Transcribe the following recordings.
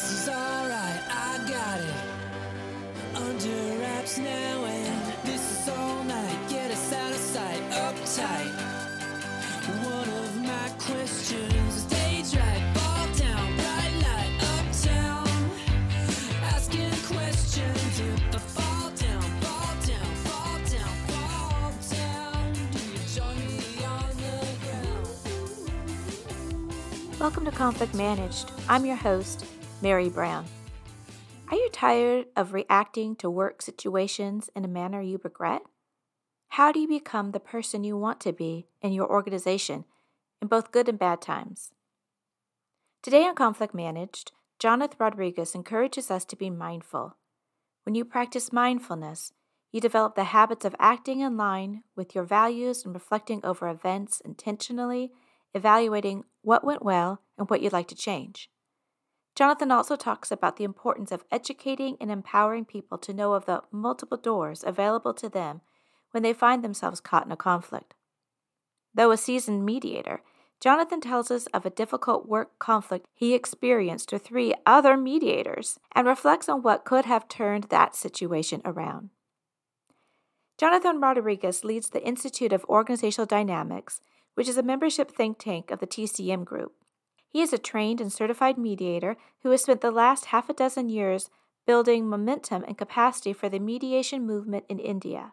This is alright, I got it. Under wraps now, and this is all night. Get us out of sight, uptight. One of my questions is stage right, ball down, bright light, uptown. Asking questions if I fall down, fall down, fall down, fall down. Do you join me on the ground? Welcome to Conflict Managed. I'm your host, Merry Brown. Are you tired of reacting to work situations in a manner you regret? How do you become the person you want to be in your organization in both good and bad times? Today on Conflict Managed, Jonathan Rodrigues encourages us to be mindful. When you practice mindfulness, you develop the habits of acting in line with your values and reflecting over events intentionally, evaluating what went well and what you'd like to change. Jonathan also talks about the importance of educating and empowering people to know of the multiple doors available to them when they find themselves caught in a conflict. Though a seasoned mediator, Jonathan tells us of a difficult work conflict he experienced with three other mediators and reflects on what could have turned that situation around. Jonathan Rodrigues leads the Institute of Organizational Dynamics, which is a membership think tank of the TCM Group. He is a trained and certified mediator who has spent the last half a dozen years building momentum and capacity for the mediation movement in India.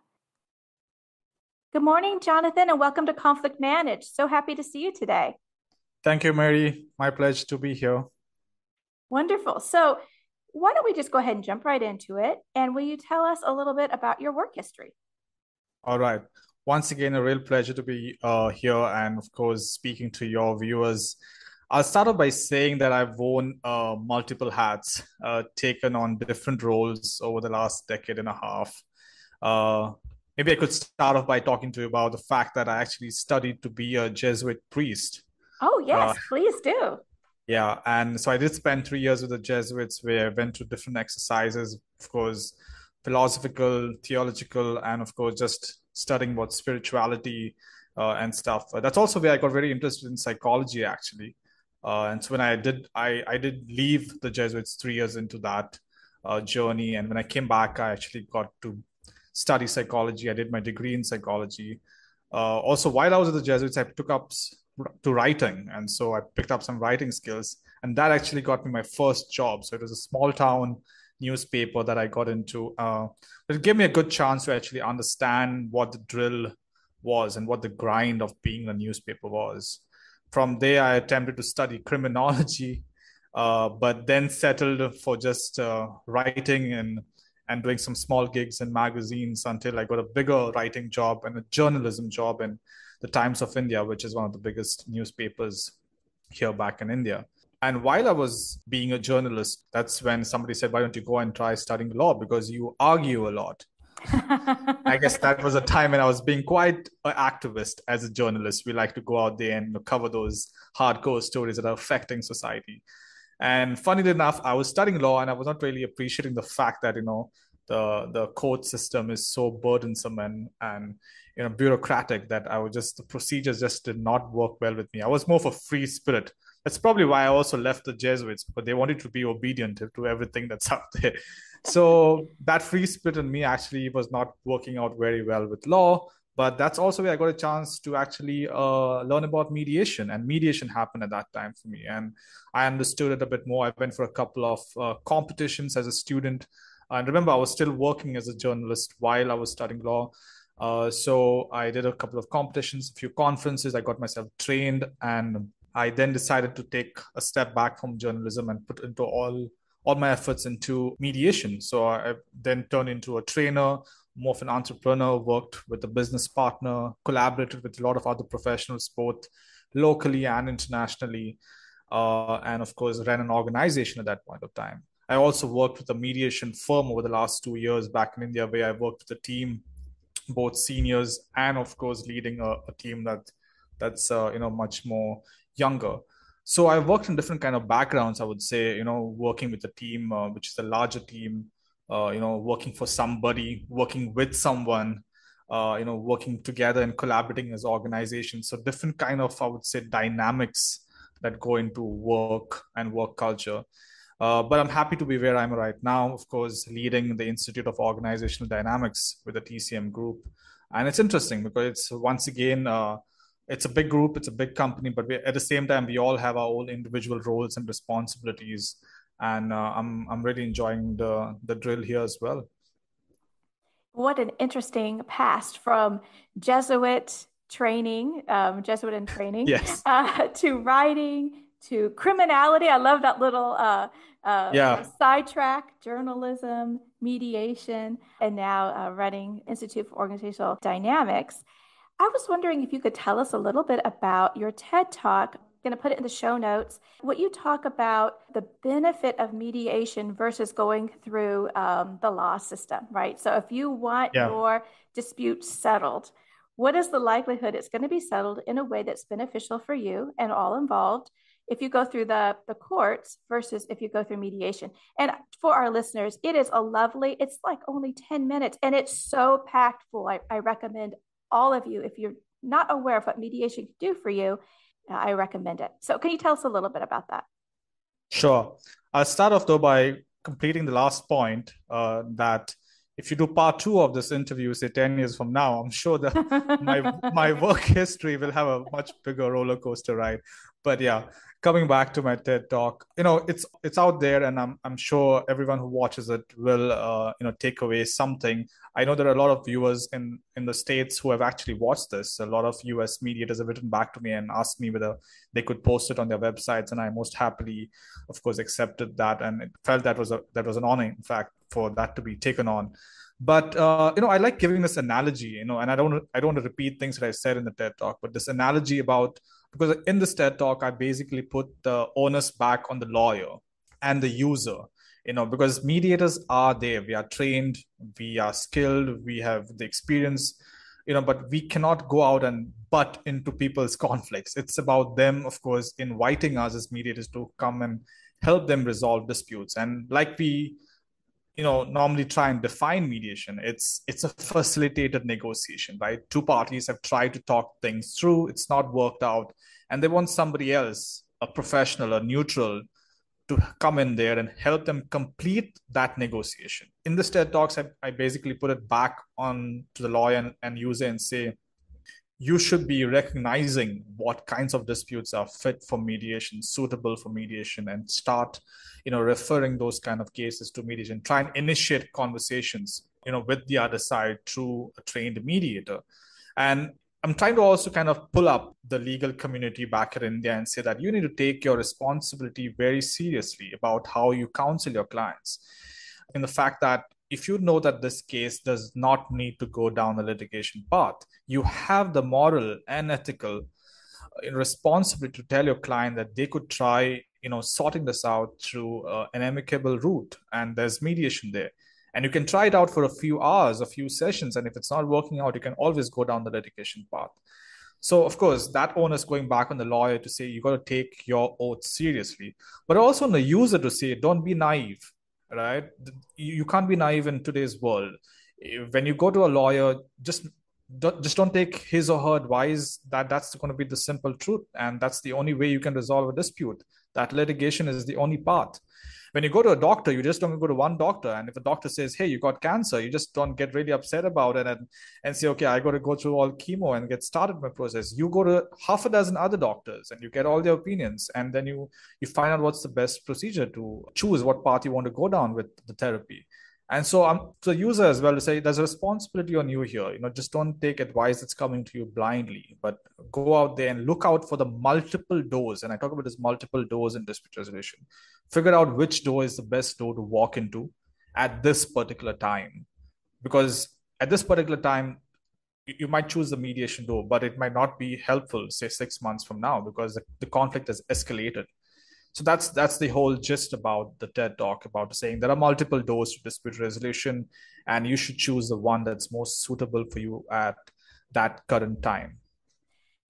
Good morning, Jonathan, and welcome to Conflict Managed. So happy to see you today. Thank you, Merry. My pleasure to be here. Wonderful. So, why don't we just go ahead and jump right into it? And will you tell us a little bit about your work history? All right. Once again, a real pleasure to be uh, here and, of course, speaking to your viewers. I'll start off by saying that I've worn uh, multiple hats, uh, taken on different roles over the last decade and a half. Uh, maybe I could start off by talking to you about the fact that I actually studied to be a Jesuit priest. Oh, yes, Uh, please do. Yeah, and so I did spend three years with the Jesuits where I went through different exercises, of course, philosophical, theological, and of course, just studying about spirituality uh, and stuff. That's also where I got very interested in psychology, actually. Uh, and so when I did, I, I did leave the Jesuits three years into that uh, journey. And when I came back, I actually got to study psychology. I did my degree in psychology. Uh, also, while I was at the Jesuits, I took up to writing, and so I picked up some writing skills, and that actually got me my first job. So it was a small town newspaper that I got into. Uh, it gave me a good chance to actually understand what the drill was and what the grind of being a newspaper was. From there, I attempted to study criminology, uh, but then settled for just uh, writing and and doing some small gigs in magazines until I got a bigger writing job and a journalism job in the Times of India, which is one of the biggest newspapers here back in India. And while I was being a journalist, that's when somebody said, Why don't you go and try studying law? Because you argue a lot. I guess that was a time when I was being quite an activist as a journalist. We like to go out there and cover those hardcore stories that are affecting society. And funnily enough, I was studying law and I was not really appreciating the fact that, you know, the the court system is so burdensome and and you know bureaucratic that I was just the procedures just did not work well with me. I was more of a free spirit. That's probably why I also left the Jesuits, but they wanted to be obedient to, to everything that's out there. So that free spirit in me actually was not working out very well with law. But that's also where I got a chance to actually uh, learn about mediation, and mediation happened at that time for me, and I understood it a bit more. I went for a couple of uh, competitions as a student, and remember, I was still working as a journalist while I was studying law. Uh, so I did a couple of competitions, a few conferences. I got myself trained, and I then decided to take a step back from journalism and put into all all my efforts into mediation. So I then turned into a trainer, more of an entrepreneur, worked with a business partner, collaborated with a lot of other professionals, both locally and internationally, uh, and of course, ran an organization at that point of time. I also worked with a mediation firm over the last two years back in India, where I worked with a team, both seniors and of course leading a, a team that that's uh, you know much more younger. So I've worked in different kind of backgrounds. I would say you know working with a team, uh, which is a larger team, uh, you know working for somebody, working with someone, uh, you know working together and collaborating as organizations. So different kind of I would say dynamics that go into work and work culture. Uh, but I'm happy to be where I'm right now, of course, leading the Institute of Organizational Dynamics with the TCM group. And it's interesting because it's once again, uh, it's a big group, it's a big company, but we, at the same time, we all have our own individual roles and responsibilities. And uh, I'm, I'm really enjoying the, the drill here as well. What an interesting past from Jesuit training, um, Jesuit in training, yes. Uh, to writing, to criminality. I love that little uh, uh, yeah. sidetrack, journalism, mediation, and now uh, running Institute for Organizational Dynamics. I was wondering if you could tell us a little bit about your TED Talk. I'm going to put it in the show notes. What you talk about the benefit of mediation versus going through um, the law system, right? So if you want yeah. your dispute settled, what is the likelihood it's going to be settled in a way that's beneficial for you and all involved? if you go through the, the courts versus if you go through mediation. And for our listeners, it is a lovely, it's like only 10 minutes and it's so packed full. I, I recommend all of you, if you're not aware of what mediation can do for you, uh, I recommend it. So, can you tell us a little bit about that? Sure. I'll start off though by completing the last point uh, that if you do part two of this interview, say 10 years from now, I'm sure that my, my work history will have a much bigger roller coaster ride. But yeah, coming back to my TED talk, you know, it's it's out there, and I'm I'm sure everyone who watches it will uh, you know take away something. I know there are a lot of viewers in in the states who have actually watched this. A lot of U.S. mediators have written back to me and asked me whether they could post it on their websites, and I most happily, of course, accepted that and it felt that was a that was an honor, in fact, for that to be taken on but uh, you know i like giving this analogy you know and i don't i don't want to repeat things that i said in the ted talk but this analogy about because in this TED talk, I basically put the onus back on the lawyer and the user. You know, because mediators are there, we are trained, we are skilled, we have the experience, you know, but we cannot go out and butt into people's conflicts. It's about them, of course, inviting us as mediators to come and help them resolve disputes. And like we you know normally try and define mediation. It's it's a facilitated negotiation right? Two parties have tried to talk things through. It's not worked out. And they want somebody else a professional a neutral to come in there and help them complete that negotiation. In the TED talks I, I basically put it back on to the lawyer and, and user and say you should be recognizing what kinds of disputes are fit for mediation suitable for mediation and start you know referring those kind of cases to mediation. Try and initiate conversations you know with the other side through a trained mediator. And i'm trying to also kind of pull up the legal community back in india and say that you need to take your responsibility very seriously about how you counsel your clients. In the fact that if you know that this case does not need to go down the litigation path, you have the moral and ethical uh, responsibility to tell your client that they could try, you know, sorting this out through uh, an amicable route, and there's mediation there. And you can try it out for a few hours, a few sessions, and if it's not working out, you can always go down the litigation path. So, of course, that onus going back on the lawyer to say you got to take your oath seriously, but also on the user to say, don't be naive right? You can't be naive in today's world. Eh, when you go to a lawyer, just don't, just don't take his or her advice that that's going to be the simple truth and that's the only way you can resolve a dispute that litigation is the only path when you go to a doctor, you just don't go to one doctor. And if a doctor says, hey, you got cancer, you just don't get really upset about it and, and say, okay, I got to go through all chemo and get started my process. You go to half a dozen other doctors and you get all their opinions. And then you you find out what's the best procedure to choose what path you want to go down with the therapy and so i'm um, the user as well to say there's a responsibility on you here. You know just don't take advice that's coming to you blindly but go out there and look out for the multiple doors. And i talk about this multiple doors in dispute resolution figure out which door is the best door to walk into at this particular time. Because at this particular time you might choose the mediation door but it might not be helpful say six months from now because the, the conflict has escalated so that's that's the whole gist about the TED talk about saying there are multiple doors to dispute resolution, and you should choose the one that's most suitable for you at that current time.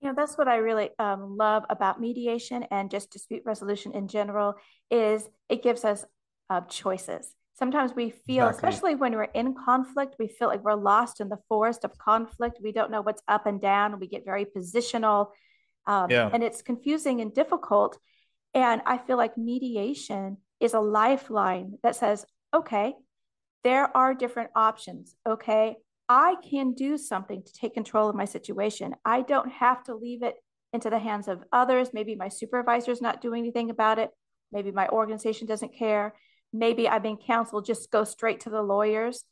You know, that's what I really um, love about mediation and just dispute resolution in general is it gives us uh, choices. Sometimes we feel, exactly. especially when we're in conflict, we feel like we're lost in the forest of conflict. We don't know what's up and down. We get very positional, um, yeah. and it's confusing and difficult. And I feel like mediation is a lifeline that says, okay, there are different options. Okay, I can do something to take control of my situation. I don't have to leave it into the hands of others. Maybe my supervisor's not doing anything about it. Maybe my organization doesn't care. Maybe I've been counseled, just go straight to the lawyers.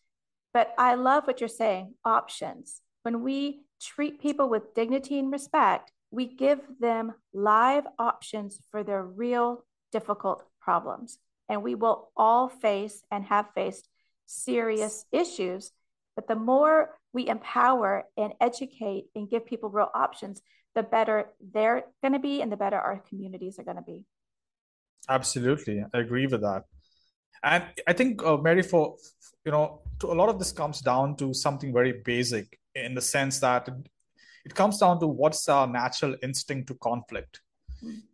But I love what you're saying options. When we treat people with dignity and respect, we give them live options for their real difficult problems. And we will all face and have faced serious issues. But the more we empower and educate and give people real options, the better they're going to be and the better our communities are going to be. Absolutely. I agree with that. And I think, uh, Merry, for, you know, to, a lot of this comes down to something very basic in the sense that it comes down to what's our natural instinct to conflict.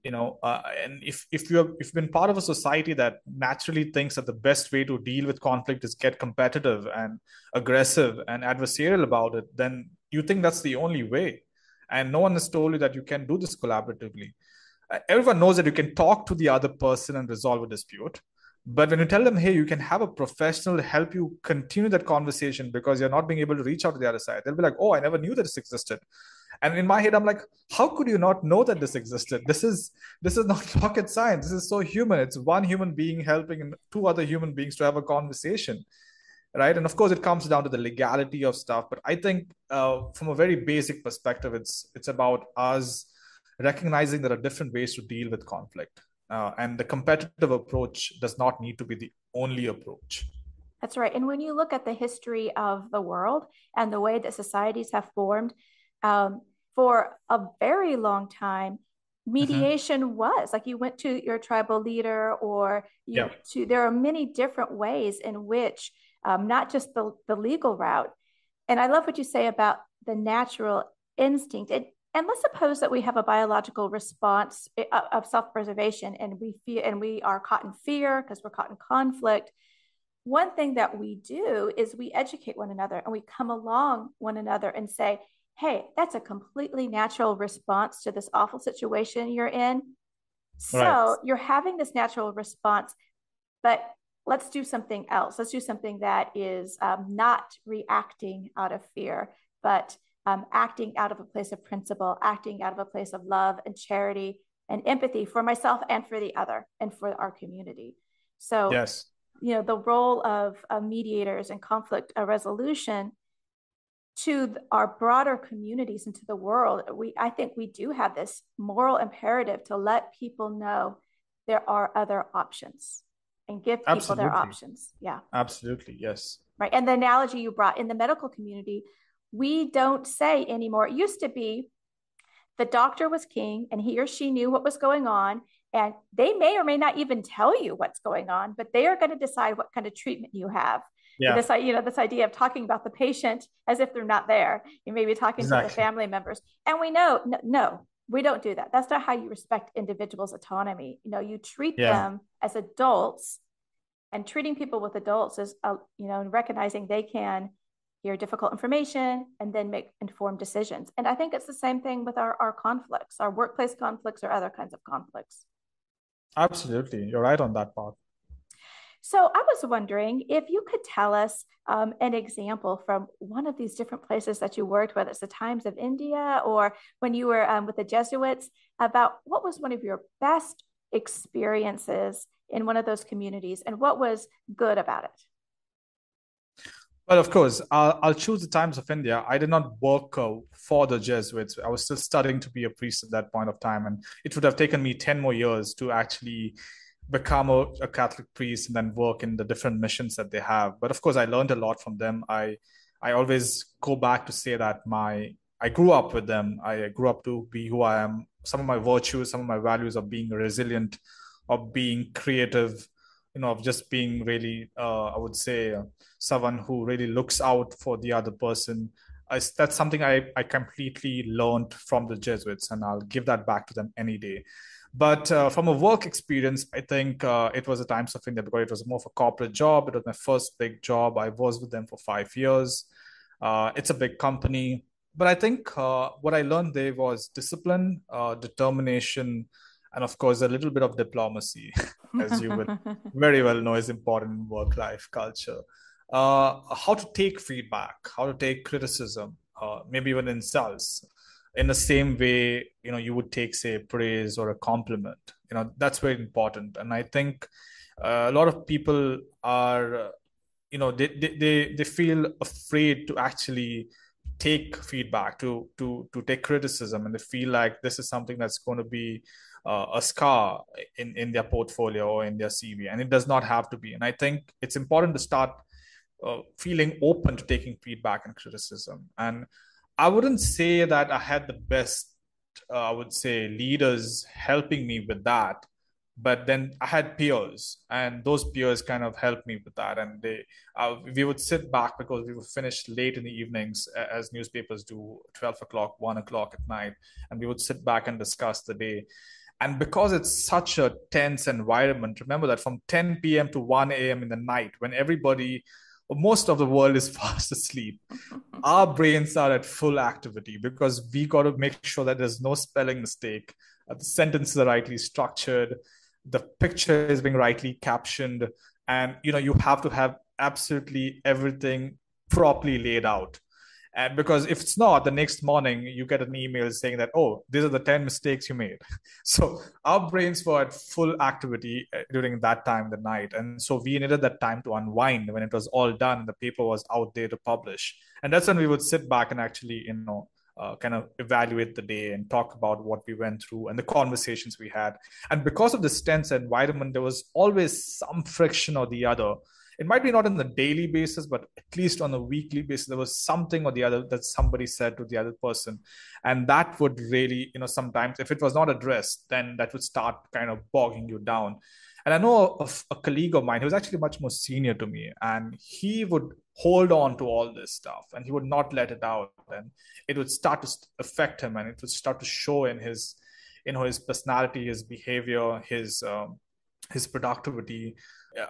You know uh, and if if you have if you've been part of a society that naturally thinks that the best way to deal with conflict is get competitive and aggressive and adversarial about it then you think that's the only way. And no one has told you that you can do this collaboratively. Uh, everyone knows that you can talk to the other person and resolve a dispute but when you tell them hey you can have a professional help you continue that conversation because you're not being able to reach out to the other side they'll be like oh i never knew that this existed. And in my head i'm like how could you not know that this existed? This is this is not rocket science. This is so human. It's one human being helping two other human beings to have a conversation. Right? And of course it comes down to the legality of stuff. But i think uh, from a very basic perspective it's it's about us recognizing there are different ways to deal with conflict uh, and the competitive approach does not need to be the only approach that's right and when you look at the history of the world and the way that societies have formed um, for a very long time mm-hmm. mediation mm-hmm. was like you went to your tribal leader or you yeah. to there are many different ways in which um, not just the, the legal route and i love what you say about the natural instinct it, and let's suppose that we have a biological response eh, of self-preservation and we feel and we are caught in fear because we're caught in conflict one thing that we do is we educate one another and we come along one another and say hey, that's a completely natural response to this awful situation you're in. So right. you're having this natural response, but let's do something else. Let's do something that is um, not reacting out of fear, but um, acting out of a place of principle, acting out of a place of love and charity and empathy for myself and for the other and for our community. So, yes, you know, the role of, of mediators and conflict resolution to our broader communities and to the world we i think we do have this moral imperative to let people know there are other options and give people absolutely. their options. Yeah. Absolutely. Yes. Right. And the analogy you brought in the medical community we don't say anymore it used to be the doctor was king and he or she knew what was going on and they may or may not even tell you what's going on but they are going to decide what kind of treatment you have yeah. this you know this idea of talking about the patient as if they're not there you may be talking exactly. to the family members and we know no, no, we don't do that that's not how you respect individuals autonomy you know you treat yeah. them as adults and treating people with adults is uh, you know recognizing they can hear difficult information and then make informed decisions. And i think it's the same thing with our, our conflicts our workplace conflicts or other kinds of conflicts. Absolutely. You're right on that part. So I was wondering if you could tell us um, an example from one of these different places that you worked, whether it's the Times of India or when you were um, with the Jesuits, about what was one of your best experiences in one of those communities and what was good about it. Well, of course, I'll, I'll, choose the Times of India. I did not work uh, for the Jesuits. I was still studying to be a priest at that point of time, and it would have taken me 10 more years to actually become a, a, Catholic priest and then work in the different missions that they have. But of course, I learned a lot from them. I I always go back to say that my I grew up with them. I grew up to be who I am. Some of my virtues, some of my values of being resilient, of being creative, you know, of just being really, uh, I would say, uh, someone who really looks out for the other person. I, that's something I, I completely learned from the Jesuits, and I'll give that back to them any day. But uh, from a work experience, I think uh, it was a Times of India because it was more of a corporate job. It was my first big job. I was with them for five years. Uh, it's a big company. But I think uh, what I learned there was discipline, uh, determination, and of course a little bit of diplomacy as you would very well know is important in work life culture uh, how to take feedback how to take criticism uh, maybe even insults in the same way you know you would take say praise or a compliment. You know that's very important. And i think uh, a lot of people are you know they, they they they feel afraid to actually take feedback to to to take criticism. And they feel like this is something that's going to be uh, a scar in in their portfolio or in their cv and it does not have to be. And i think it's important to start uh, feeling open to taking feedback and criticism and i wouldn't say that i had the best uh, i would say leaders helping me with that but then I had peers, and those peers kind of helped me with that. And they, uh, we would sit back because we would finish late in the evenings, as newspapers do, twelve o'clock, one o'clock at night, and we would sit back and discuss the day. And because it's such a tense environment, remember that from 10 p.m. to 1 a.m. in the night, when everybody, most of the world is fast asleep, our brains are at full activity because we got to make sure that there's no spelling mistake, uh, the sentences are rightly structured, the picture is being rightly captioned and you know you have to have absolutely everything properly laid out and because if it's not the next morning you get an email saying that oh these are the 10 mistakes you made so our brains were at full activity uh, during that time the night and so we needed that time to unwind when it was all done and the paper was out there to publish and that's when we would sit back and actually you know uh, kind of evaluate the day and talk about what we went through and the conversations we had. And because of this tense environment, there was always some friction or the other. It might be not on the daily basis, but at least on a weekly basis, there was something or the other that somebody said to the other person. And that would really, you know, sometimes if it was not addressed, then that would start kind of bogging you down. And I know of a colleague of mine who was actually much more senior to me, and he would hold on to all this stuff and he would not let it out. And it would start to affect him and it would start to show in his, you know, his personality, his behavior, his, um, his productivity.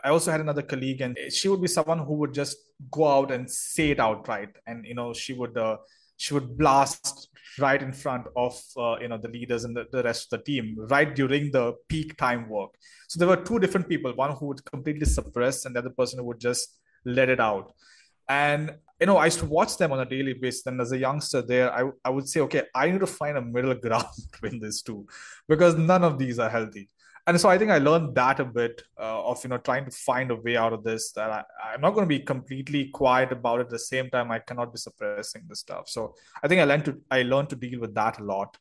I also had another colleague, and she would be someone who would just go out and say it outright. And, you know, she would, uh, she would blast right in front of uh, you know the leaders and the, the rest of the team right during the peak time work. So there were two different people one who would completely suppress and the other person who would just let it out. And you know i used to watch them on a daily basis. And as a youngster there i, I would say okay i need to find a middle ground between these two because none of these are healthy and so i think i learned that a bit uh, of you know trying to find a way out of this that I, i'm not going to be completely quiet about it. At the same time i cannot be suppressing the stuff. So i think i learned to i learned to deal with that a lot.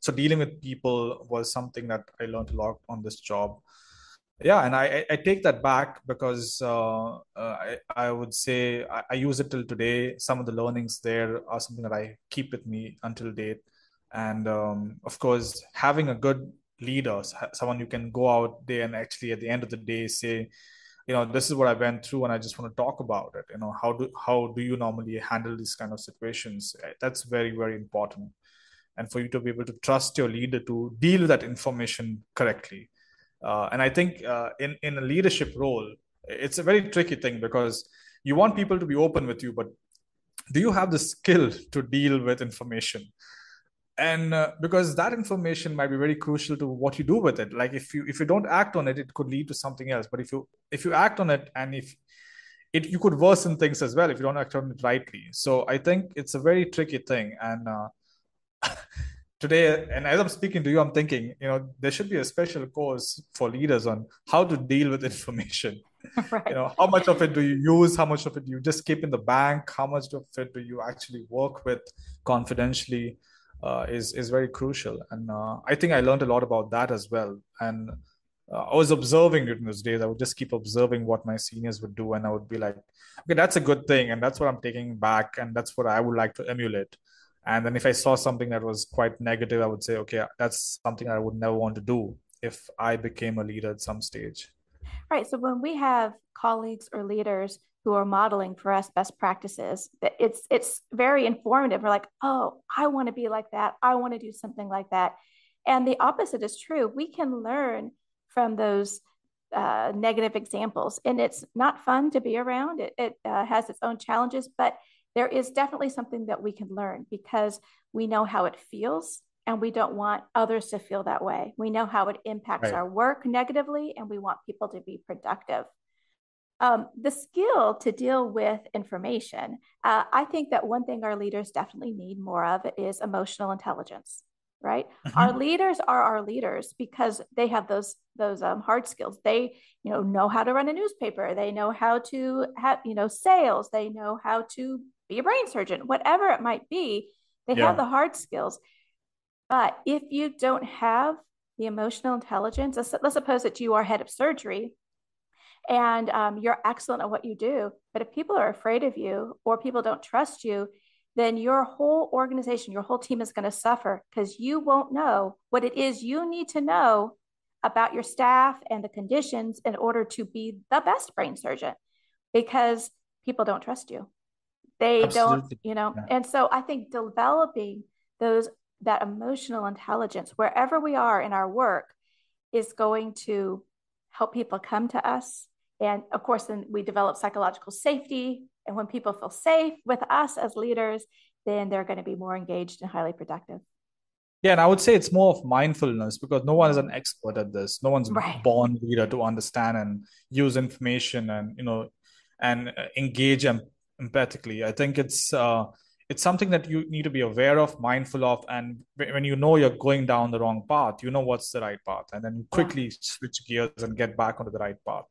So dealing with people was something that i learned a lot on this job. Yeah and i i take that back because uh, uh, I, I would say I, I, use it till today. Some of the learnings there are something that i keep with me until date. And um, of course having a good leader someone you can go out there and actually at the end of the day say you know this is what i went through and i just want to talk about it. You know how do how do you normally handle these kind of situations? That's very very important. And for you to be able to trust your leader to deal with that information correctly. Uh, and I think uh, in in a leadership role, it's a very tricky thing because you want people to be open with you, but do you have the skill to deal with information? And uh, because that information might be very crucial to what you do with it. Like if you if you don't act on it, it could lead to something else. But if you if you act on it and if it you could worsen things as well if you don't act on it rightly. So I think it's a very tricky thing and. Uh, today and as i'm speaking to you i'm thinking you know there should be a special course for leaders on how to deal with information right. you know how much of it do you use how much of it do you just keep in the bank how much of it do you actually work with confidentially uh, is is very crucial. And uh, i think i learned a lot about that as well. And uh, i was observing during those days. I would just keep observing what my seniors would do. And i would be like okay that's a good thing. And that's what i'm taking back. And that's what i would like to emulate. And then if I saw something that was quite negative, I would say, okay, that's something I would never want to do if I became a leader at some stage. Right. So when we have colleagues or leaders who are modeling for us best practices, it's it's very informative. We're like, oh, I want to be like that. I want to do something like that. And the opposite is true. We can learn from those uh, negative examples, and it's not fun to be around. It, it uh, has its own challenges, but there is definitely something that we can learn because we know how it feels and we don't want others to feel that way. We know how it impacts Right. our work negatively, and we want people to be productive. Um, the skill to deal with information, uh, I think that one thing our leaders definitely need more of is emotional intelligence, right? Our Mhm. leaders are our leaders because they have those those um, hard skills. They, you know, know how to run a newspaper. They know how to have, you know, sales. They know how to be a brain surgeon, whatever it might be. They have the hard skills. But if you don't have the emotional intelligence, let's, let's suppose that you are head of surgery and um, you're excellent at what you do. But if people are afraid of you or people don't trust you, then your whole organization, your whole team is going to suffer because you won't know what it is you need to know about your staff and the conditions in order to be the best brain surgeon because people don't trust you. They don't, you know, Yeah. and so I think developing those that emotional intelligence wherever we are in our work is going to help people come to us. And of course, then we develop psychological safety. And when people feel safe with us as leaders, then they're going to be more engaged and highly productive. Yeah, and I would say it's more of mindfulness because no one is an expert at this. No one's Right. born leader to understand and use information and you know and uh, engage em empathically. I think it's uh, it's something that you need to be aware of, mindful of, and when you know you're going down the wrong path, you know what's the right path, and then you Yeah. quickly switch gears and get back onto the right path.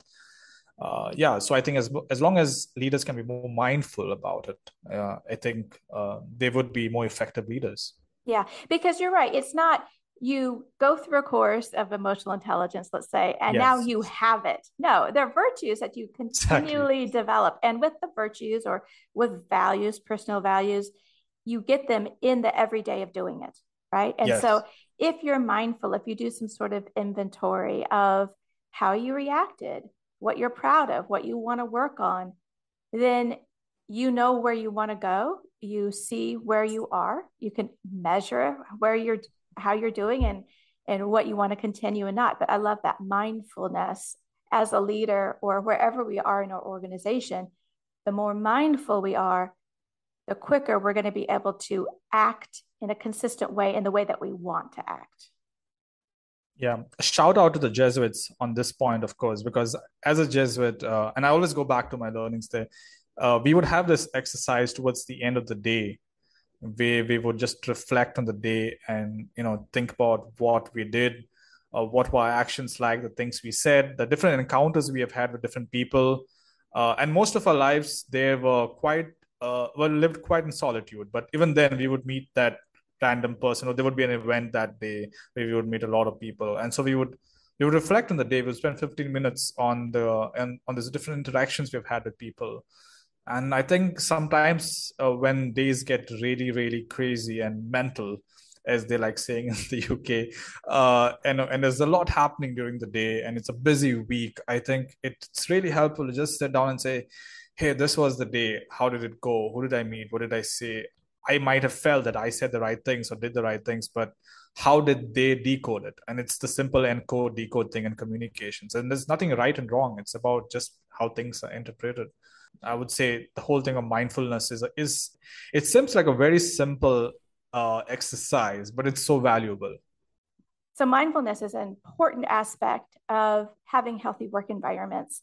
Uh, yeah, so I think as as long as leaders can be more mindful about it, uh, I think uh, they would be more effective leaders. Yeah, because you're right. It's not you go through a course of emotional intelligence, let's say, and now you have it. No, they're virtues that you exactly. continually develop. And with the virtues or with values, personal values, you get them in the everyday of doing it, right? And so if you're mindful, if you do some sort of inventory of how you reacted, what you're proud of, what you want to work on, then you know where you want to go. You see where you are. You can measure where you're, how you're doing, and and what you want to continue and not. But I love that mindfulness as a leader or wherever we are in our organization. The more mindful we are, the quicker we're going to be able to act in a consistent way in the way that we want to act. Yeah, shout out to the Jesuits on this point, of course, because as a Jesuit, uh, and I always go back to my learnings there, uh, we would have this exercise towards the end of the day where we would just reflect on the day and, you know, think about what we did, uh, what were our actions like, the things we said, the different encounters we have had with different people. Uh, and most of our lives, they were quite, uh, well, lived quite in solitude. But even then, we would meet that random person, or there would be an event that day where we would meet a lot of people. And so we would we would reflect on the day. We would spend 15 minutes on the and on these different interactions we've had with people. And I think sometimes uh, when days get really, really crazy and mental, as they like saying in the UK, uh, and and there's a lot happening during the day, and it's a busy week. I think it's really helpful to just sit down and say, "Hey, this was the day. How did it go? Who did I meet? What did I say? I might have felt that I said the right things or did the right things, but how did they decode it? And it's the simple encode decode thing in communications. And there's nothing right and wrong. It's about just how things are interpreted. I would say the whole thing of mindfulness is is it seems like a very simple uh, exercise, but it's so valuable. So, mindfulness is an important aspect of having healthy work environments.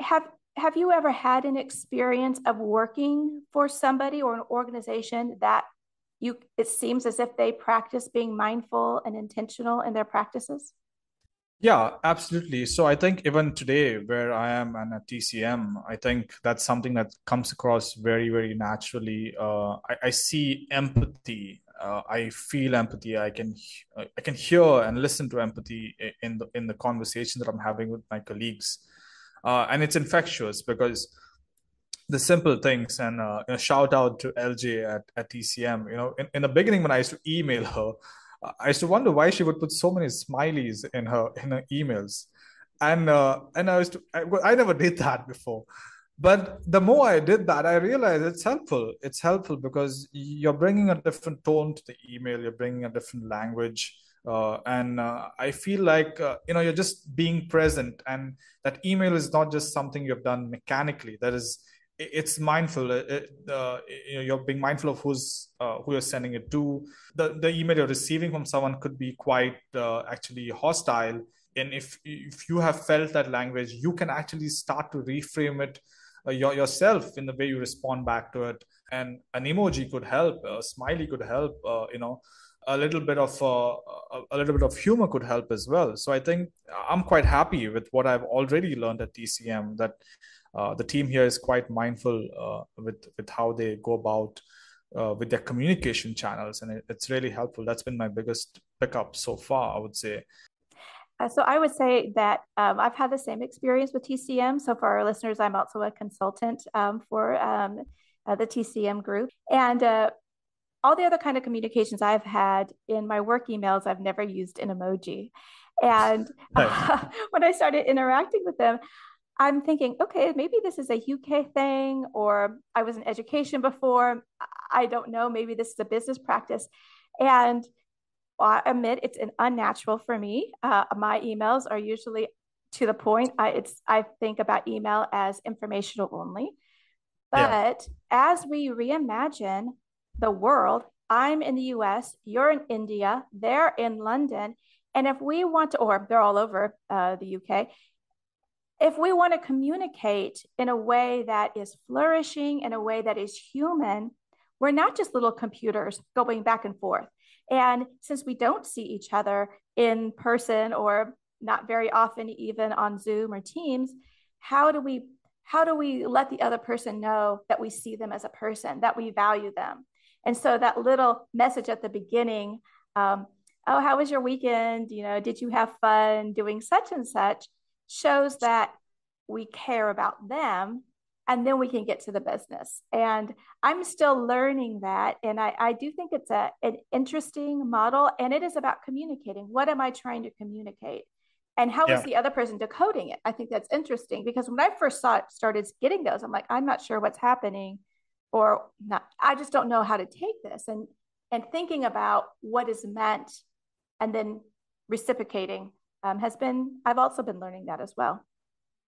Have have you ever had an experience of working for somebody or an organization that you it seems as if they practice being mindful and intentional in their practices? Yeah, absolutely. So I think even today, where I am and at TCM, I think that's something that comes across very, very naturally. Uh, I, I see empathy. Uh, I feel empathy. I can I can hear and listen to empathy in the in the conversation that I'm having with my colleagues, uh, and it's infectious because the simple things and uh, shout out to LJ at, at TCM. You know, in, in the beginning when I used to email her, I used to wonder why she would put so many smileys in her in her emails, and uh, and I used to I, I never did that before, but the more I did that, I realized it's helpful. It's helpful because you're bringing a different tone to the email. You're bringing a different language. Uh, and uh, I feel like uh, you know you're just being present, and that email is not just something you've done mechanically. That is it's mindful. It, uh, you know, you're being mindful of who's uh, who you're sending it to. The the email you're receiving from someone could be quite uh, actually hostile, and if if you have felt that language, you can actually start to reframe it uh, your, yourself in the way you respond back to it. And an emoji could help. A smiley could help. Uh, you know, a little bit of uh, a little bit of humor could help as well. So I think I'm quite happy with what I've already learned at TCM. That uh, the team here is quite mindful uh, with with how they go about uh, with their communication channels, and it, it's really helpful. That's been my biggest pickup so far, I would say. Uh, so I would say that um, I've had the same experience with TCM. So for our listeners, I'm also a consultant um, for um, uh, the TCM group, and uh, all the other kind of communications I've had in my work emails, I've never used an emoji. And nice. when I started interacting with them, I'm thinking, okay, maybe this is a UK thing, or I was in education before. I don't know. Maybe this is a business practice. And I admit it's an unnatural for me. Uh, my emails are usually to the point. I, it's, I think about email as informational only. But yeah. as we reimagine the world, I'm in the US, you're in India, they're in London. And if we want to, or they're all over uh, the UK, if we want to communicate in a way that is flourishing, in a way that is human, we're not just little computers going back and forth. And since we don't see each other in person or not very often even on Zoom or Teams, how do we how do we let the other person know that we see them as a person, that we value them? And so that little message at the beginning, um, oh, how was your weekend? You know, did you have fun doing such and such? shows that we care about them and then we can get to the business and i'm still learning that and i, I do think it's a, an interesting model and it is about communicating what am i trying to communicate and how yeah. is the other person decoding it i think that's interesting because when i first saw it, started getting those i'm like i'm not sure what's happening or not i just don't know how to take this. And and thinking about what is meant and then reciprocating um, has been i've also been learning that as well.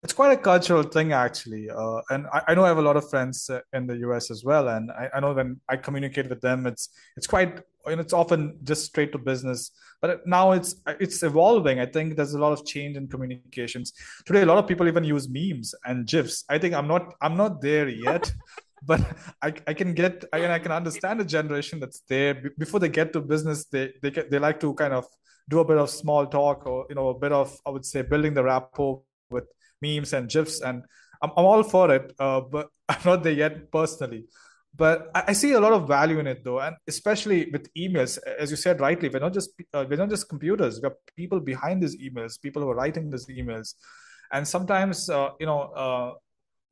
It's quite a cultural thing actually uh, and I, I, know i have a lot of friends uh, in the us as well and I, I, know when i communicate with them it's it's quite and it's often just straight to business but now it's it's evolving. I think there's a lot of change in communications. Today a lot of people even use memes and gifs. I think i'm not i'm not there yet but I, I can get I can I can understand a generation that's there before they get to business they they get they like to kind of do a bit of small talk or you know a bit of I would say building the rapport with memes and gifs. And I'm, I'm all for it uh, but I'm not there yet personally. But I, I, see a lot of value in it though. And especially with emails as you said rightly we're not just uh, we're not just computers. We're people behind these emails people who are writing these emails. And sometimes uh, you know uh,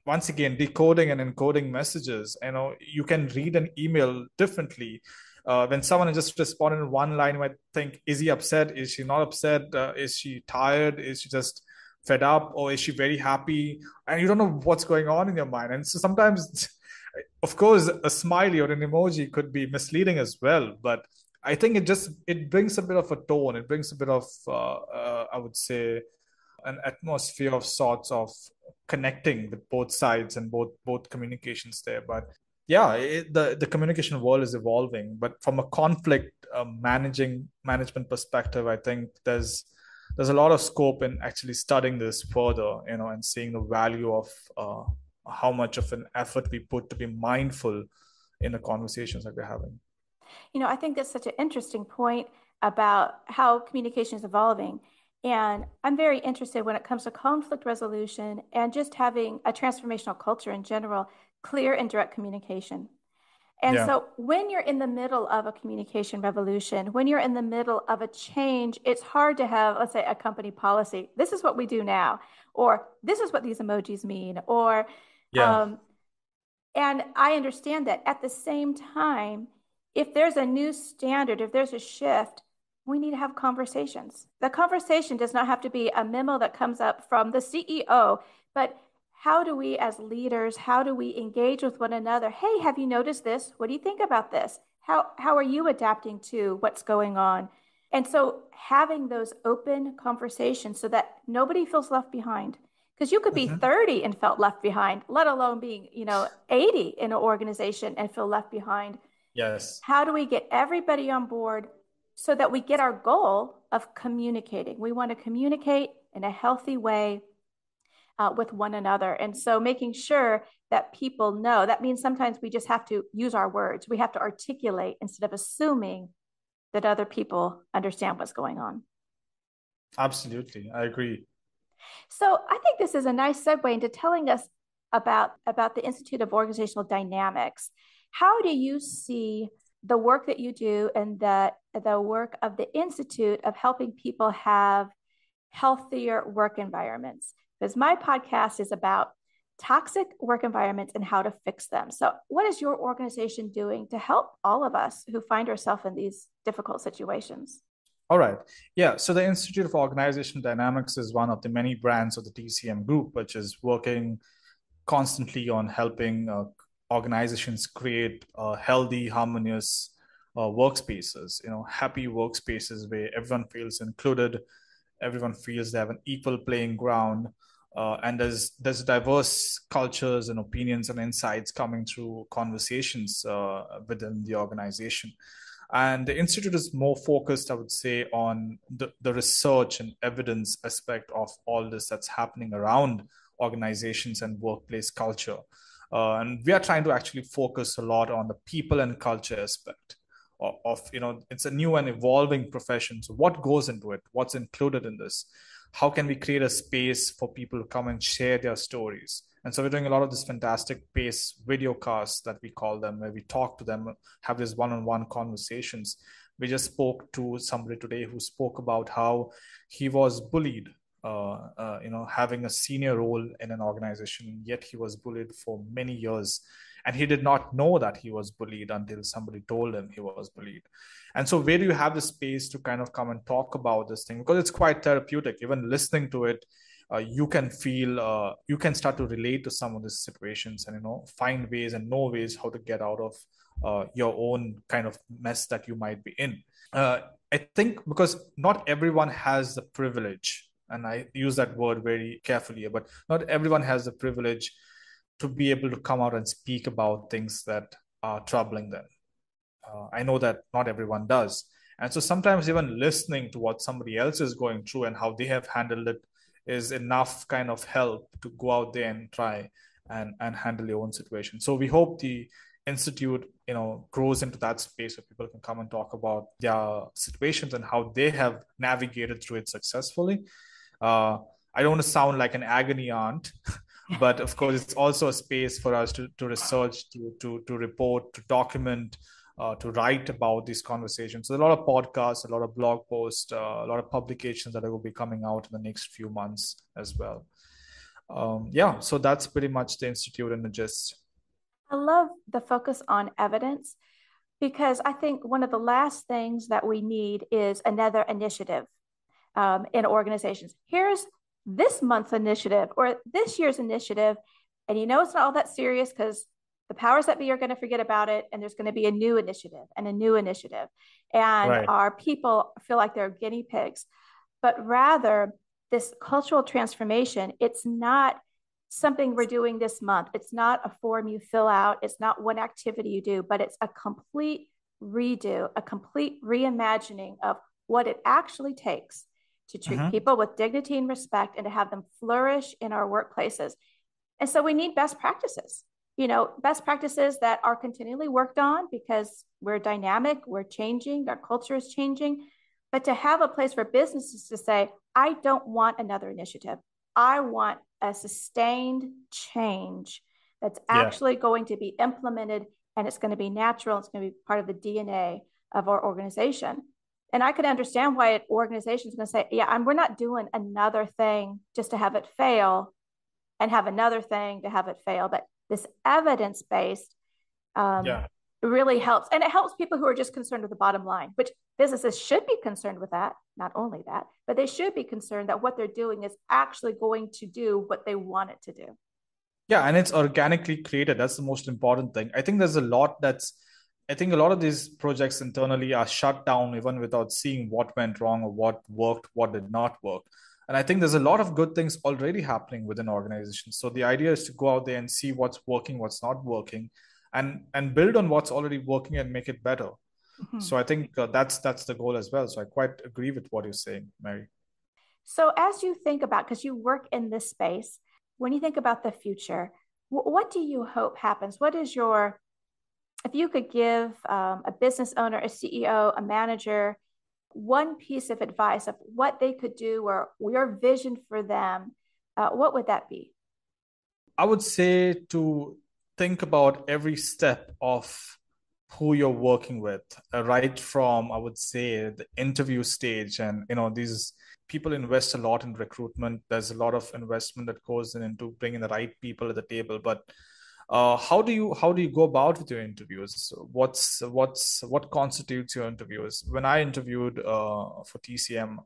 once again decoding and encoding messages. You know you can read an email differently. Uh, when someone just responded in one line you might think is he upset? Is she not upset? Uh, is she tired? Is she just fed up? Or is she very happy? And you don't know what's going on in your mind. And so sometimes of course a smiley or an emoji could be misleading as well. But i think it just it brings a bit of a tone. It brings a bit of uh, uh, i would say an atmosphere of sorts of connecting with both sides and both both communications there. But yeah it, the the communication world is evolving but from a conflict uh, managing management perspective i think there's there's a lot of scope in actually studying this further you know and seeing the value of uh, how much of an effort we put to be mindful in the conversations that we're having. You know i think that's such an interesting point about how communication is evolving and I'm very interested when it comes to conflict resolution and just having a transformational culture in general, clear and direct communication. And yeah. so when you're in the middle of a communication revolution, when you're in the middle of a change, it's hard to have, let's say, a company policy. This is what we do now, or this is what these emojis mean, or, yeah. um, and I understand that. At the same time, if there's a new standard, if there's a shift, we need to have conversations. The conversation does not have to be a memo that comes up from the CEO, but how do we as leaders, how do we engage with one another? Hey, have you noticed this? What do you think about this? How, how are you adapting to what's going on? And so having those open conversations so that nobody feels left behind. because you could be mm-hmm. 30 and felt left behind let alone being you know 80 in an organization and feel left behind yes how do we get everybody on board so that we get our goal of communicating. We want to communicate in a healthy way uh, with one another. And so making sure that people know that means sometimes we just have to use our words. We have to articulate instead of assuming that other people understand what's going on. Absolutely. I agree. So I think this is a nice segue into telling us about, about the Institute of Organizational Dynamics. How do you see the work that you do and the, the work of the Institute of helping people have healthier work environments? Because my podcast is about toxic work environments and how to fix them. So, what is your organization doing to help all of us who find ourselves in these difficult situations? All right. Yeah. So the Institute of Organizational Dynamics is one of the many brands of the TCM group, which is working constantly on helping uh, organizations create uh, healthy, harmonious uh, workspaces, you know, happy workspaces where everyone feels included, everyone feels they have an equal playing ground. Uh, and there's there's diverse cultures and opinions and insights coming through conversations uh, within the organization. And the institute is more focused, I would say, on the, the research and evidence aspect of all this that's happening around organizations and workplace culture. Uh, and we are trying to actually focus a lot on the people and culture aspect of, you know it's a new and evolving profession so what goes into it what's included in this how can we create a space for people to come and share their stories and so we're doing a lot of this fantastic pace video casts that we call them, where we talk to them, have these one-on-one conversations. We just spoke to somebody today who spoke about how he was bullied uh, uh, you know, having a senior role in an organization, yet he was bullied for many years. And he did not know that he was bullied until somebody told him he was bullied. And so, where do you have the space to kind of come and talk about this thing? Because it's quite therapeutic. Even listening to it, uh, you can feel uh, you can start to relate to some of these situations and you know find ways and know ways how to get out of uh, your own kind of mess that you might be in uh, i think because not everyone has the privilege and i use that word very carefully but not everyone has the privilege to be able to come out and speak about things that are troubling them. Uh, i know that not everyone does. And so sometimes even listening to what somebody else is going through and how they have handled it is enough kind of help to go out there and try and and handle your own situation. So we hope the institute you know grows into that space where people can come and talk about their situations and how they have navigated through it successfully. Uh, i don't want to sound like an agony aunt but of course it's also a space for us to, to research to, to to report to document uh, to write about these conversations. So a lot of podcasts, a lot of blog posts, uh, a lot of publications that will be coming out in the next few months as well. Um, yeah, so that's pretty much the institute and the gist. I love the focus on evidence because I think one of the last things that we need is another initiative um, in organizations. Here's this month's initiative or this year's initiative. And you know, it's not all that serious because the powers that be are going to forget about it and there's going to be a new initiative and a new initiative and right. our people feel like they're guinea pigs but rather this cultural transformation it's not something we're doing this month it's not a form you fill out it's not one activity you do but it's a complete redo a complete reimagining of what it actually takes to treat mm-hmm. people with dignity and respect and to have them flourish in our workplaces and so we need best practices you know best practices that are continually worked on because we're dynamic we're changing our culture is changing but to have a place for businesses to say i don't want another initiative i want a sustained change that's actually yeah. going to be implemented and it's going to be natural it's going to be part of the dna of our organization and i could understand why an organization is going to say yeah I'm, we're not doing another thing just to have it fail and have another thing to have it fail but this evidence based um, yeah. really helps. And it helps people who are just concerned with the bottom line, which businesses should be concerned with that. Not only that, but they should be concerned that what they're doing is actually going to do what they want it to do. Yeah, and it's organically created. That's the most important thing. I think there's a lot that's I think a lot of these projects internally are shut down even without seeing what went wrong or what worked, what did not work. and i think there's a lot of good things already happening within organizations. So the idea is to go out there and see what's working what's not working and and build on what's already working and make it better. Mm-hmm. so i think uh, that's that's the goal as well. So i quite agree with what you're saying Merry. So as you think about because you work in this space when you think about the future what do you hope happens? What is your if you could give um, a business owner a ceo a manager one piece of advice of what they could do or your vision for them, uh, what would that be? I would say to think about every step of who you're working with, uh, right from I would say the interview stage, and you know these people invest a lot in recruitment. There's a lot of investment that goes in into bringing the right people at the table, but uh, how do you how do you go about with your interviews? What's what's what constitutes your interviews? When i interviewed uh, for tcm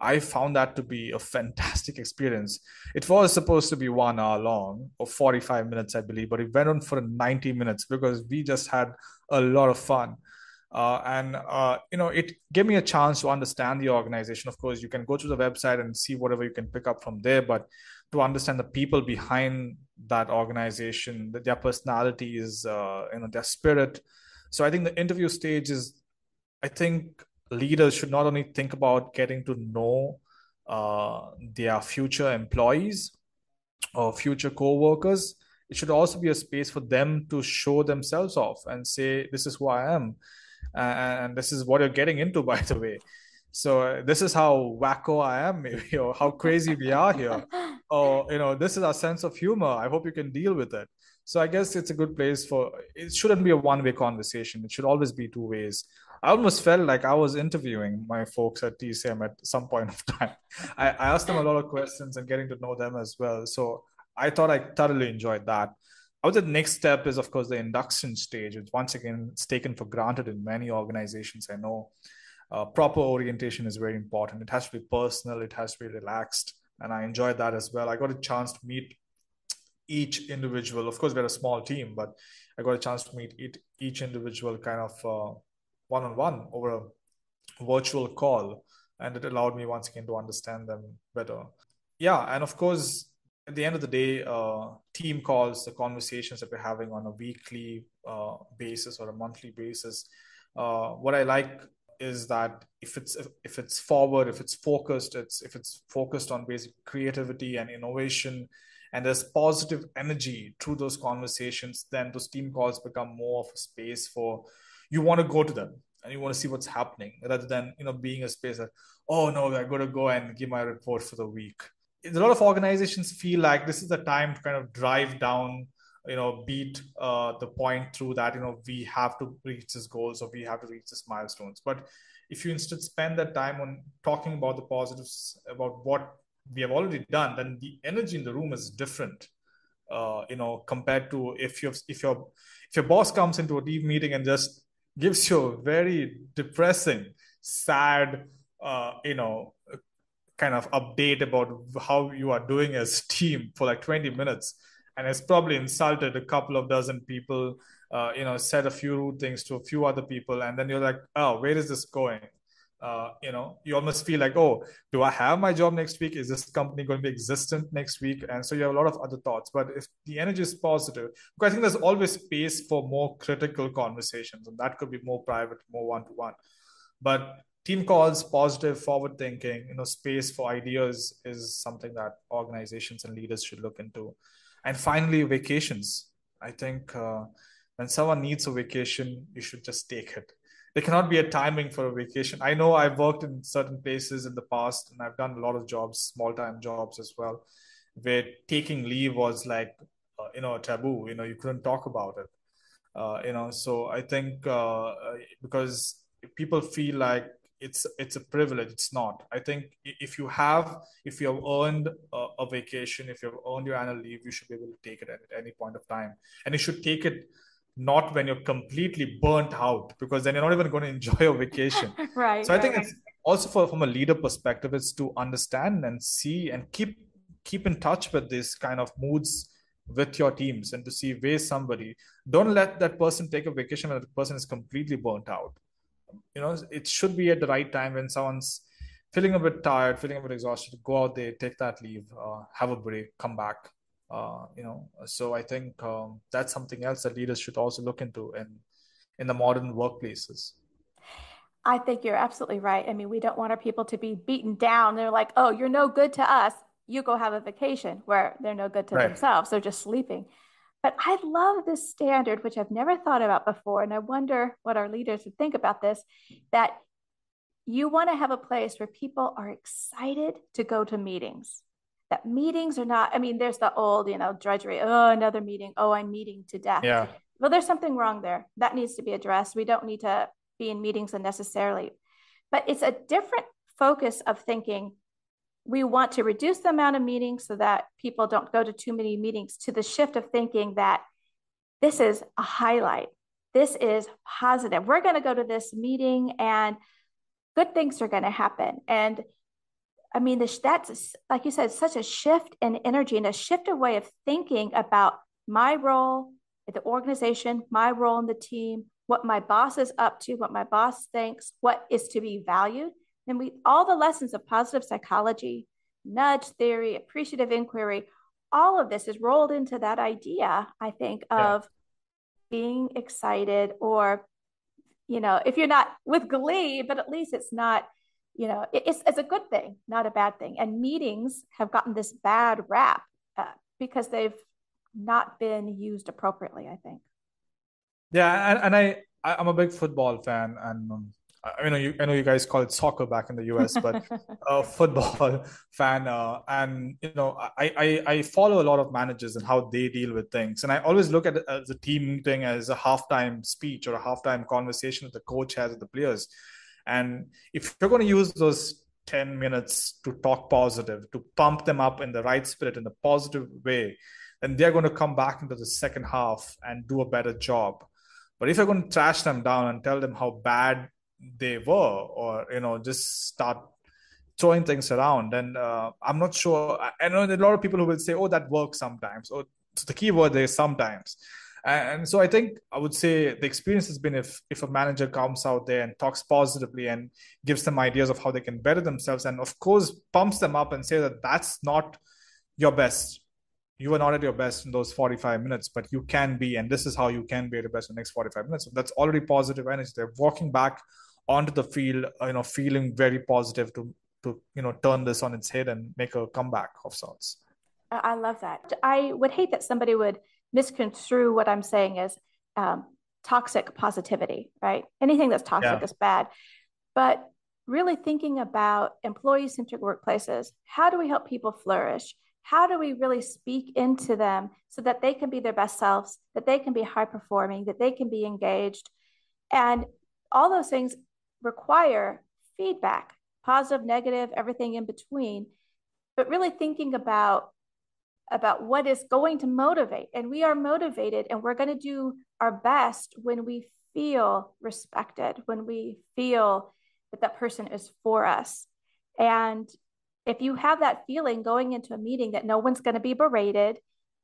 i found that to be a fantastic experience. It was supposed to be one hour long or 45 minutes i believe but it went on for 90 minutes because we just had a lot of fun. Uh, and uh, you know it gave me a chance to understand the organization. Of course you can go to the website and see whatever you can pick up from there but to understand the people behind that organization, their personalities, uh, you know, their spirit. So I think the interview stage is, I think leaders should not only think about getting to know uh, their future employees or future co-workers. It should also be a space for them to show themselves off and say, "This is who I am," and this is what you're getting into, by the way. So uh, this is how wacko I am, maybe, or how crazy we are here, or you know, this is our sense of humor. I hope you can deal with it. So I guess it's a good place for. It shouldn't be a one-way conversation. It should always be two ways. I almost felt like I was interviewing my folks at TCM at some point of time. I, I asked them a lot of questions and getting to know them as well. So I thought I thoroughly enjoyed that. I would say the next step is, of course, the induction stage, which once again it's taken for granted in many organizations. I know uh, proper orientation is very important. It has to be personal, it has to be relaxed. And I enjoyed that as well. I got a chance to meet each individual. Of course, we're a small team, but I got a chance to meet each individual kind of one on one over a virtual call. And it allowed me once again to understand them better. Yeah. And of course, at the end of the day, uh, team calls, the conversations that we're having on a weekly uh, basis or a monthly basis. Uh, what I like is that if it's if it's forward if it's focused it's if it's focused on basic creativity and innovation and there's positive energy through those conversations then those team calls become more of a space for you want to go to them and you want to see what's happening rather than you know being a space that oh no i got to go and give my report for the week. A lot of organizations feel like this is the time to kind of drive down you know beat uh, the point through that you know we have to reach this goals or we have to reach this milestones. But if you instead spend that time on talking about the positives about what we have already done then the energy in the room is different uh, you know compared to if you if your if your boss comes into a team meeting and just gives you a very depressing sad uh, you know kind of update about how you are doing as team for like 20 minutes and has probably insulted a couple of dozen people, uh, you know, said a few rude things to a few other people, and then you're like, oh, where is this going? Uh, you know, you almost feel like, oh, do I have my job next week? Is this company going to be existent next week? And so you have a lot of other thoughts. But if the energy is positive, I think there's always space for more critical conversations, and that could be more private, more one to one. But team calls, positive, forward thinking, you know, space for ideas is something that organizations and leaders should look into. And finally, vacations. I think uh, when someone needs a vacation, you should just take it. There cannot be a timing for a vacation. I know I've worked in certain places in the past, and I've done a lot of jobs, small time jobs as well, where taking leave was like, uh, you know, a taboo. You know, you couldn't talk about it. Uh, you know, so I think uh, because people feel like it's it's a privilege it's not. I think if you have if you have earned a, a, vacation if you have earned your annual leave you should be able to take it at any point of time. And you should take it not when you're completely burnt out because then you're not even going to enjoy your vacation. Right so i think right. it's also for, from a leader perspective it's to understand and see and keep keep in touch with this kind of moods with your teams and to see where somebody don't let that person take a vacation when the person is completely burnt out you know it should be at the right time when someone's feeling a bit tired, feeling a bit exhausted, go out there, take that leave, uh, have a break, come back. Uh, you know, so I think um, that's something else that leaders should also look into in in the modern workplaces. I think you're absolutely right. I mean, we don't want our people to be beaten down. They're like, "Oh, you're no good to us. You go have a vacation," where they're no good to right. themselves. They're just sleeping. But I love this standard, which I've never thought about before, and I wonder what our leaders would think about this. That you want to have a place where people are excited to go to meetings. That meetings are not, I mean, there's the old, you know, drudgery. Oh, another meeting. Oh, I'm meeting to death. Yeah. Well, there's something wrong there. That needs to be addressed. We don't need to be in meetings unnecessarily. But it's a different focus of thinking we want to reduce the amount of meetings so that people don't go to too many meetings to the shift of thinking that this is a highlight. This is positive. We're going to go to this meeting and good things are going to happen. And I mean, this, that's like you said, such a shift in energy and a shift of way of thinking about my role at the organization, my role in the team, what my boss is up to, what my boss thinks, what is to be valued. And we all the lessons of positive psychology, nudge theory, appreciative inquiry, all of this is rolled into that idea, I think, of yeah. being excited or you know, if you're not with glee, but at least it's not, you know, it's, it's a good thing, not a bad thing. And meetings have gotten this bad rap uh, because they've not been used appropriately, I think. Yeah. And, and I, I'm a big football fan and um, I know you, I know you guys call it soccer back in the US, but a football fan, uh, and you know, I, I I follow a lot of managers and how they deal with things, and I always look at it as a team meeting as a halftime speech or a halftime conversation that the coach has with the players, and if you're going to use those 10 minutes to talk positive, to pump them up in the right spirit in a positive way, then they're going to come back into the second half and do a better job. But if you're going to trash them down and tell them how bad they were or you know just start throwing things around. And uh, i'm not sure i know a lot of people who will say oh that works sometimes. Or so the key word there is sometimes. And so i think i would say the experience has been if if a manager comes out there and talks positively and gives them ideas of how they can better themselves and of course pumps them up and say that that's not your best. You were not at your best in those 45 minutes but you can be and this is how you can be at your best in the next 45 minutes. So that's already positive energy. They're walking back onto the field, you know, feeling very positive to to you know turn this on its head and make a comeback of sorts. I love that. I would hate that somebody would misconstrue what I'm saying as um, toxic positivity, right? Anything that's toxic yeah. is bad. But really thinking about employee centric workplaces, how do we help people flourish? How do we really speak into them so that they can be their best selves, that they can be high performing, that they can be engaged? And all those things require feedback, positive, negative, everything in between, but really thinking about about what is going to motivate. And we are motivated and we're going to do our best when we feel respected, when we feel that that person is for us. And if you have that feeling going into a meeting that no one's going to be berated,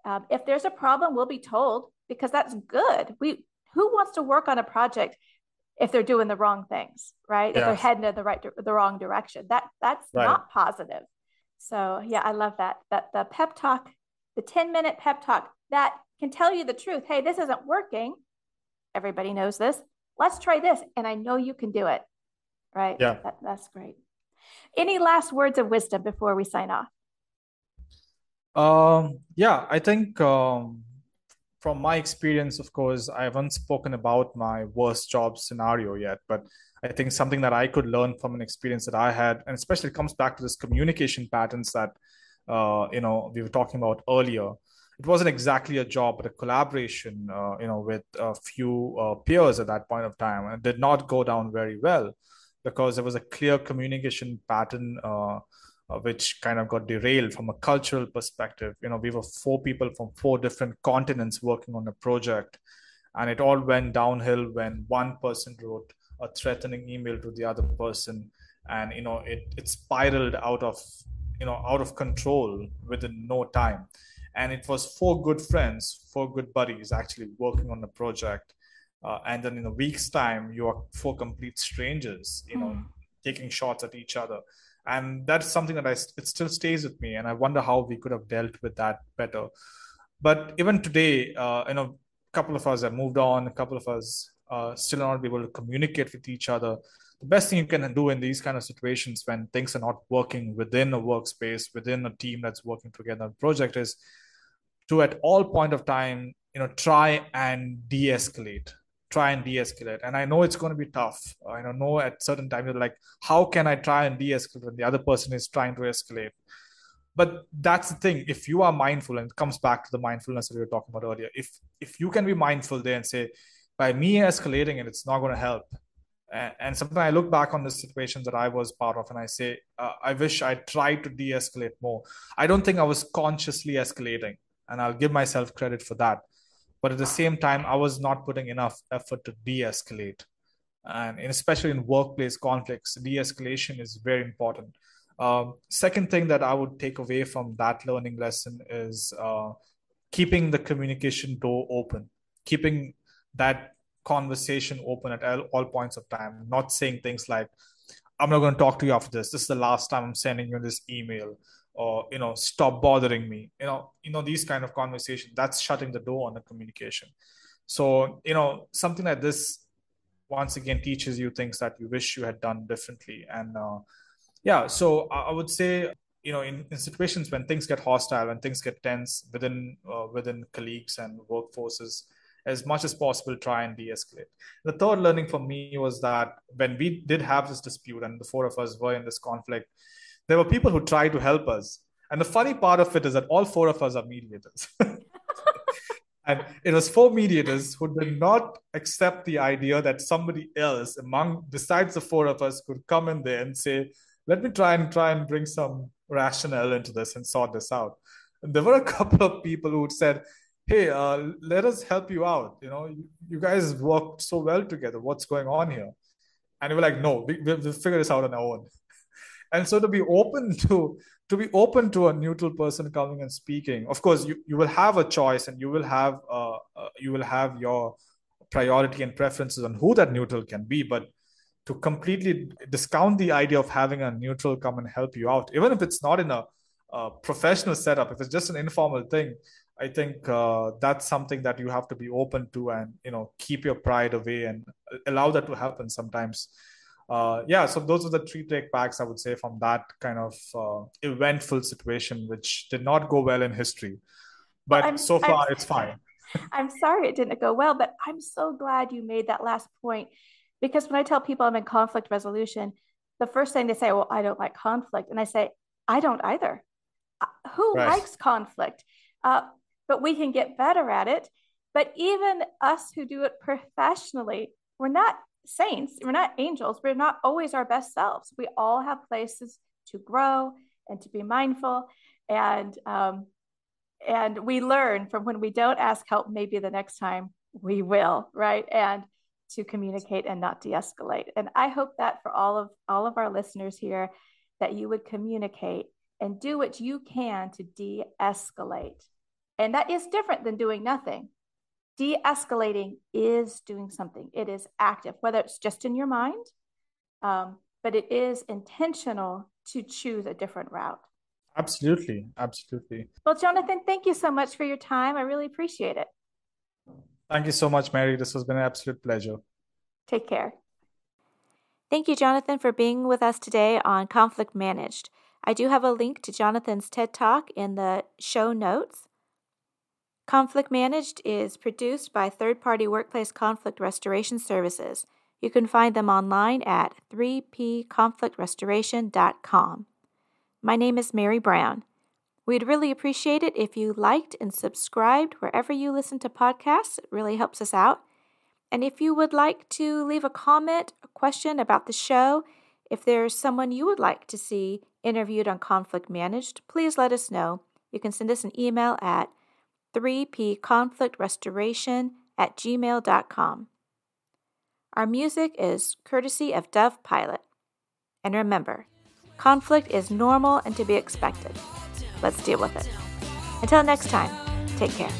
um, if there's a problem, we'll be told because that's good. We who wants to work on a project if they're doing the wrong things, right? Yes. If they're heading in the right, the wrong direction, that that's right. not positive. So yeah, I love that. That the pep talk, the 10 minute pep talk that can tell you the truth. Hey, this isn't working. Everybody knows this. Let's try this. And I know you can do it. Right. Yeah. That, that's great. Any last words of wisdom before we sign off? Um, yeah, I think um, from my experience, of course, I haven't spoken about my worst job scenario yet, but I think something that I could learn from an experience that I had, and especially it comes back to this communication patterns that uh, you know we were talking about earlier. It wasn't exactly a job, but a collaboration, uh, you know, with a few uh, peers at that point of time, and it did not go down very well because there was a clear communication pattern uh, which kind of got derailed from a cultural perspective. You know, we were four people from four different continents working on a project, and it all went downhill when one person wrote a threatening email to the other person, and you know, it it spiraled out of you know out of control within no time. And it was four good friends, four good buddies actually working on the project. Uh, and then in a week's time, you are four complete strangers, you know, mm. taking shots at each other and that's something that I it still stays with me, and I wonder how we could have dealt with that better. But even today, uh, you know, a couple of us have moved on, a couple of us uh, still not be able to communicate with each other. The best thing you can do in these kind of situations when things are not working within a workspace, within a team that's working together on a project is to at all point of time, you know, try and de-escalate try and de-escalate. And i know it's going to be tough. I don't know at certain times you're like how can i try and de-escalate when the other person is trying to escalate? But that's the thing. If you are mindful and it comes back to the mindfulness that we were talking about earlier if if you can be mindful there and say by me escalating it it's not going to help. And, and sometimes i look back on the situations that i was part of and i say uh, i wish i tried to de-escalate more. I don't think i was consciously escalating and i'll give myself credit for that but at the same time i was not putting enough effort to de-escalate. And especially in workplace conflicts de-escalation is very important. Um, second thing that i would take away from that learning lesson is uh, keeping the communication door open keeping that conversation open at all, all points of time not saying things like i'm not going to talk to you after this. This is the last time i'm sending you this email or you know stop bothering me you know you know these kind of conversation that's shutting the door on the communication. So you know something like this once again teaches you things that you wish you had done differently. And uh, yeah so i would say you know in, in situations when things get hostile and things get tense within uh, within colleagues and workforces as much as possible try and de-escalate. The third learning for me was that when we did have this dispute and the four of us were in this conflict there were people who tried to help us. And the funny part of it is that all four of us are mediators. and it was four mediators who did not accept the idea that somebody else among besides the four of us could come in there and say, let me try and try and bring some rationale into this and sort this out. And there were a couple of people who said, hey, uh, let us help you out. You know, you, you guys worked so well together. What's going on here? And we were like, no, we, we'll figure this out on our own and so to be open to to be open to a neutral person coming and speaking of course you, you will have a choice and you will have uh, uh, you will have your priority and preferences on who that neutral can be. But to completely discount the idea of having a neutral come and help you out even if it's not in a, a professional setup if it's just an informal thing i think uh, that's something that you have to be open to and you know keep your pride away and allow that to happen sometimes uh, yeah, so those are the three take backs I would say from that kind of uh, eventful situation, which did not go well in history. But I'm, so far, I'm, it's fine. I'm sorry it didn't go well, but I'm so glad you made that last point because when I tell people I'm in conflict resolution, the first thing they say, "Well, I don't like conflict," and I say, "I don't either." Uh, who right. likes conflict? Uh, but we can get better at it. But even us who do it professionally, we're not saints, we're not angels, we're not always our best selves. We all have places to grow and to be mindful. And um, and we learn from when we don't ask help, maybe the next time we will, right? And to communicate and not de-escalate. And I hope that for all of all of our listeners here, that you would communicate and do what you can to de-escalate. And that is different than doing nothing de escalating is doing something, it is active, whether it's just in your mind, um, but it is intentional to choose a different route. Absolutely. Absolutely. Well, Jonathan, thank you so much for your time. I really appreciate it. Thank you so much, Merry. This has been an absolute pleasure. Take care. Thank you, Jonathan, for being with us today on Conflict Managed. I do have a link to Jonathan's TED Talk in the show notes. Conflict Managed is produced by third party workplace conflict restoration services. You can find them online at 3pconflictrestoration.com. My name is Merry Brown. We'd really appreciate it if you liked and subscribed wherever you listen to podcasts. It really helps us out. And if you would like to leave a comment, a question about the show, if there's someone you would like to see interviewed on Conflict Managed, please let us know. You can send us an email at 3pconflictrestoration at gmail.com. Our music is courtesy of Dove Pilot. And remember, conflict is normal and to be expected. Let's deal with it. Until next time, take care.